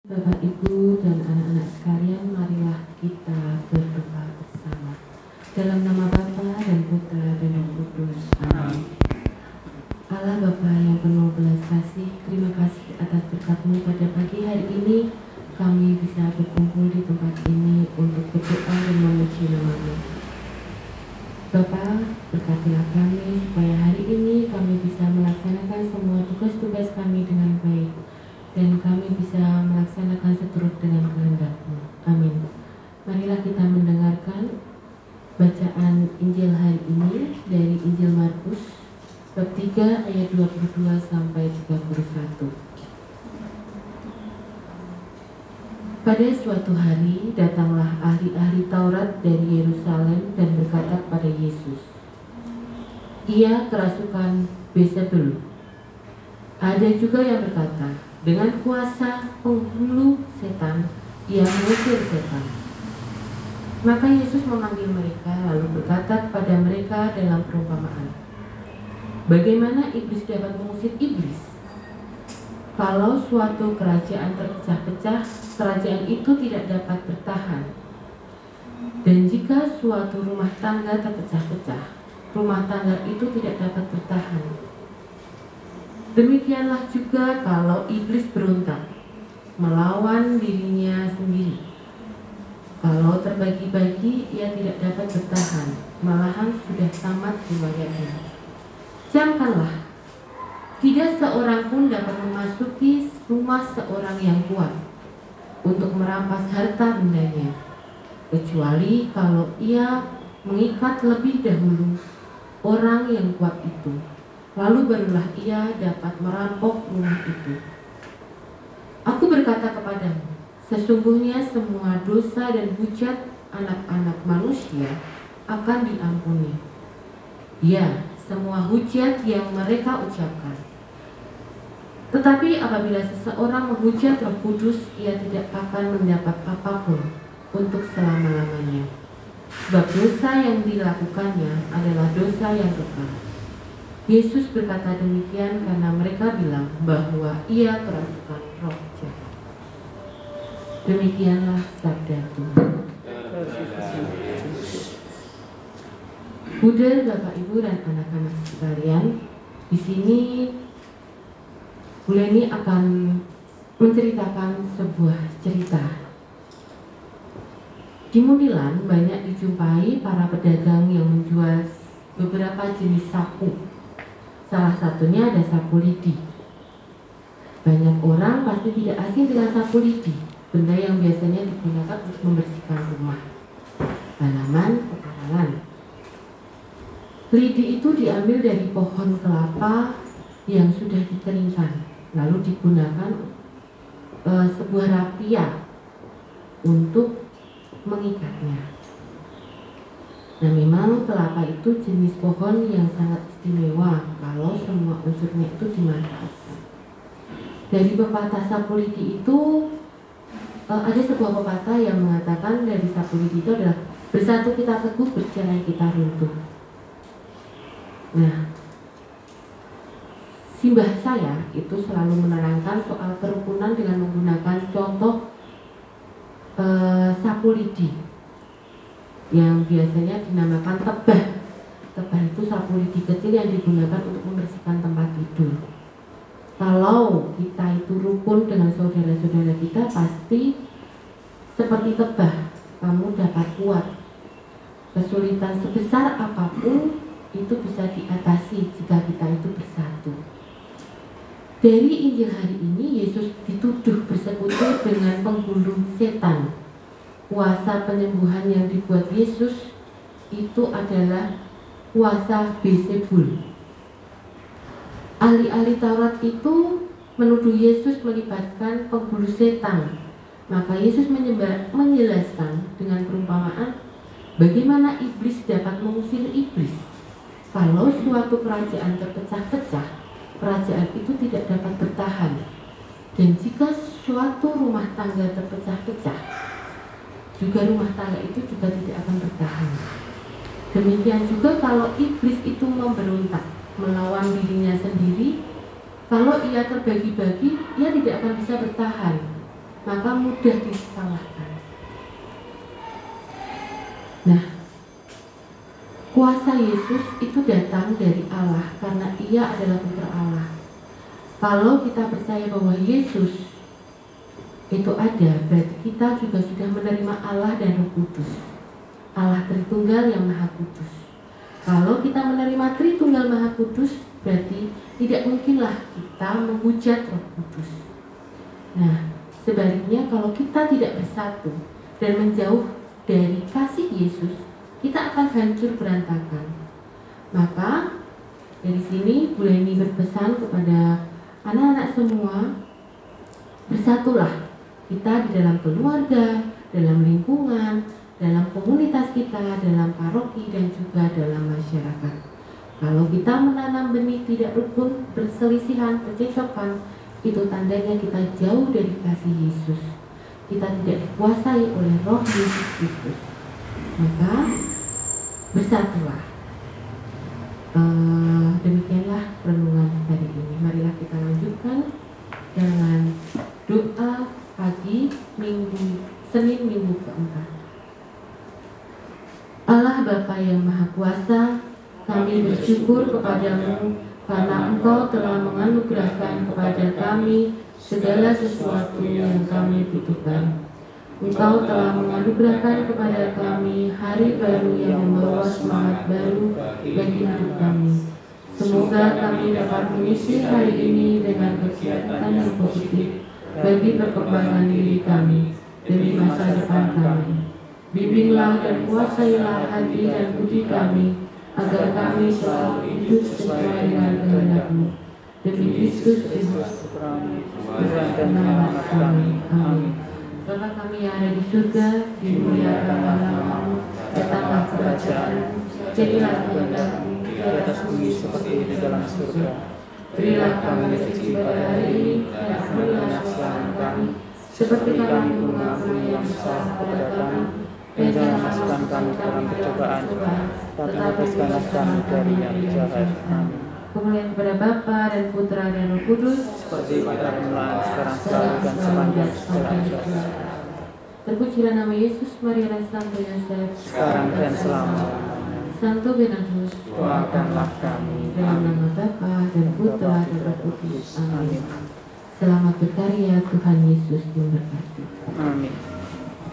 Bapak, Ibu, dan anak-anak sekalian, marilah kita berdoa bersama. Dalam nama Bapa dan Putra dan Roh Kudus. Amin. Allah Bapa yang penuh belas kasih, terima kasih atas berkatmu pada pagi hari ini. Kami bisa berkumpul di tempat ini untuk berdoa dan memuji namamu. Bapa, berkatilah kami supaya hari ini kami bisa melaksanakan semua tugas-tugas kami dengan baik dan kami bisa melaksanakan seturut dengan kehendakmu. Amin. Marilah kita mendengarkan bacaan Injil hari ini dari Injil Markus bab 3 ayat 22 sampai 31. Pada suatu hari datanglah ahli-ahli Taurat dari Yerusalem dan berkata kepada Yesus, Ia kerasukan Bezebul. Ada juga yang berkata, dengan kuasa penghulu setan, ia mengusir setan. Maka Yesus memanggil mereka lalu berkata kepada mereka dalam perumpamaan. Bagaimana iblis dapat mengusir iblis? Kalau suatu kerajaan terpecah-pecah, kerajaan itu tidak dapat bertahan. Dan jika suatu rumah tangga terpecah-pecah, rumah tangga itu tidak dapat bertahan. Demikianlah juga kalau iblis berontak melawan dirinya sendiri. Kalau terbagi-bagi, ia tidak dapat bertahan, malahan sudah tamat riwayatnya. Camkanlah, tidak seorang pun dapat memasuki rumah seorang yang kuat untuk merampas harta bendanya, kecuali kalau ia mengikat lebih dahulu orang yang kuat itu Lalu barulah ia dapat merampok rumah itu. Aku berkata kepadamu, sesungguhnya semua dosa dan hujat anak-anak manusia akan diampuni. Ya, semua hujat yang mereka ucapkan. Tetapi apabila seseorang menghujat Roh Kudus, ia tidak akan mendapat apa pun untuk selama-lamanya. Sebab dosa yang dilakukannya adalah dosa yang kekal. Yesus berkata demikian karena mereka bilang bahwa ia kerasukan roh jahat. Demikianlah sabda Tuhan. Buddha, Bapak Ibu dan anak-anak sekalian, di sini Buleni akan menceritakan sebuah cerita. Di Munilan banyak dijumpai para pedagang yang menjual beberapa jenis sapu Salah satunya ada sapu lidi. Banyak orang pasti tidak asing dengan sapu lidi, benda yang biasanya digunakan untuk membersihkan rumah, halaman, pekarangan. Lidi itu diambil dari pohon kelapa yang sudah dikeringkan, lalu digunakan e, sebuah rapia untuk mengikatnya. Nah memang kelapa itu jenis pohon yang sangat istimewa unsurnya itu dimanfaatkan. Dari pepatah sapulidi itu uh, ada sebuah pepatah yang mengatakan dari sapulidi itu adalah bersatu kita teguh, bercerai kita runtuh. Nah, simbah saya itu selalu menerangkan soal kerukunan dengan menggunakan contoh uh, sapulidi yang biasanya dinamakan tebah. Tebah itu sapu lidi kecil yang digunakan untuk membersihkan tempat tidur. Kalau kita itu rukun dengan saudara-saudara kita pasti seperti tebah, kamu dapat kuat. Kesulitan sebesar apa pun itu bisa diatasi jika kita itu bersatu. Dari Injil hari ini Yesus dituduh bersekutu dengan penghulu setan kuasa penyembuhan yang dibuat Yesus itu adalah kuasa Bezebul. Ahli-ahli Taurat itu menuduh Yesus melibatkan penghulu setan. Maka Yesus menjelaskan dengan perumpamaan bagaimana iblis dapat mengusir iblis. Kalau suatu kerajaan terpecah-pecah, kerajaan itu tidak dapat bertahan. Dan jika suatu rumah tangga terpecah-pecah, juga rumah tangga itu juga tidak akan bertahan. Demikian juga kalau iblis itu memberontak melawan dirinya sendiri, kalau ia terbagi-bagi, ia tidak akan bisa bertahan. maka mudah disalahkan. Nah, kuasa Yesus itu datang dari Allah karena ia adalah putra Allah. Kalau kita percaya bahwa Yesus itu ada, berarti kita juga sudah menerima Allah dan Roh Kudus. Allah Tritunggal yang Maha Kudus. Kalau kita menerima Tritunggal Maha Kudus, berarti tidak mungkinlah kita menghujat Roh Kudus. Nah, sebaliknya kalau kita tidak bersatu dan menjauh dari kasih Yesus, kita akan hancur berantakan. Maka dari sini Bu Leni berpesan kepada anak-anak semua, bersatulah kita di dalam keluarga, dalam lingkungan, dalam komunitas kita, dalam paroki dan juga dalam masyarakat. Kalau kita menanam benih tidak rukun, berselisihan, percecokan, itu tandanya kita jauh dari kasih Yesus. Kita tidak dikuasai oleh roh Yesus Kristus. Maka bersatulah. Uh, demikianlah renungan hari ini. Marilah kita lanjutkan dengan doa pagi minggu Senin minggu keempat. Allah Bapa yang Maha Kuasa, kami bersyukur kepadamu karena Engkau telah menganugerahkan kepada kami segala sesuatu yang kami butuhkan. Engkau telah menganugerahkan kepada kami hari baru yang membawa semangat baru bagi hidup kami. Semoga kami dapat mengisi hari ini dengan kegiatan yang positif bagi perkembangan diri kami demi masa depan kami. Bimbinglah dan kuasailah hati dan budi kami agar kami selalu hidup sesuai dengan kehendakmu. Demi Kristus Yesus, Tuhan kami. Amin. Bapa kami yang ada di surga, dimuliakanlah namamu, datanglah kerajaan, jadilah kehendakmu di atas bumi seperti di dalam surga. Berilah kami rezeki pada hari ini, dan ampunilah kesalahan kami, seperti kami mengampuni yang bersalah pada kami, kami dalam percobaan, tapi lepaskanlah kami dari yang jahat. Amin kemuliaan kepada Bapa dan Putra dan Roh Kudus. Seperti pada permulaan sekarang selalu dan sepanjang segala Terpujilah nama Yesus Maria dan Santo Yosef sekarang dan selamanya Santo Benedictus doakanlah kami. Dalam nama Bapa dan Putra dan Roh Kudus. Amin. Selamat berkarya Tuhan Yesus memberkati. Amin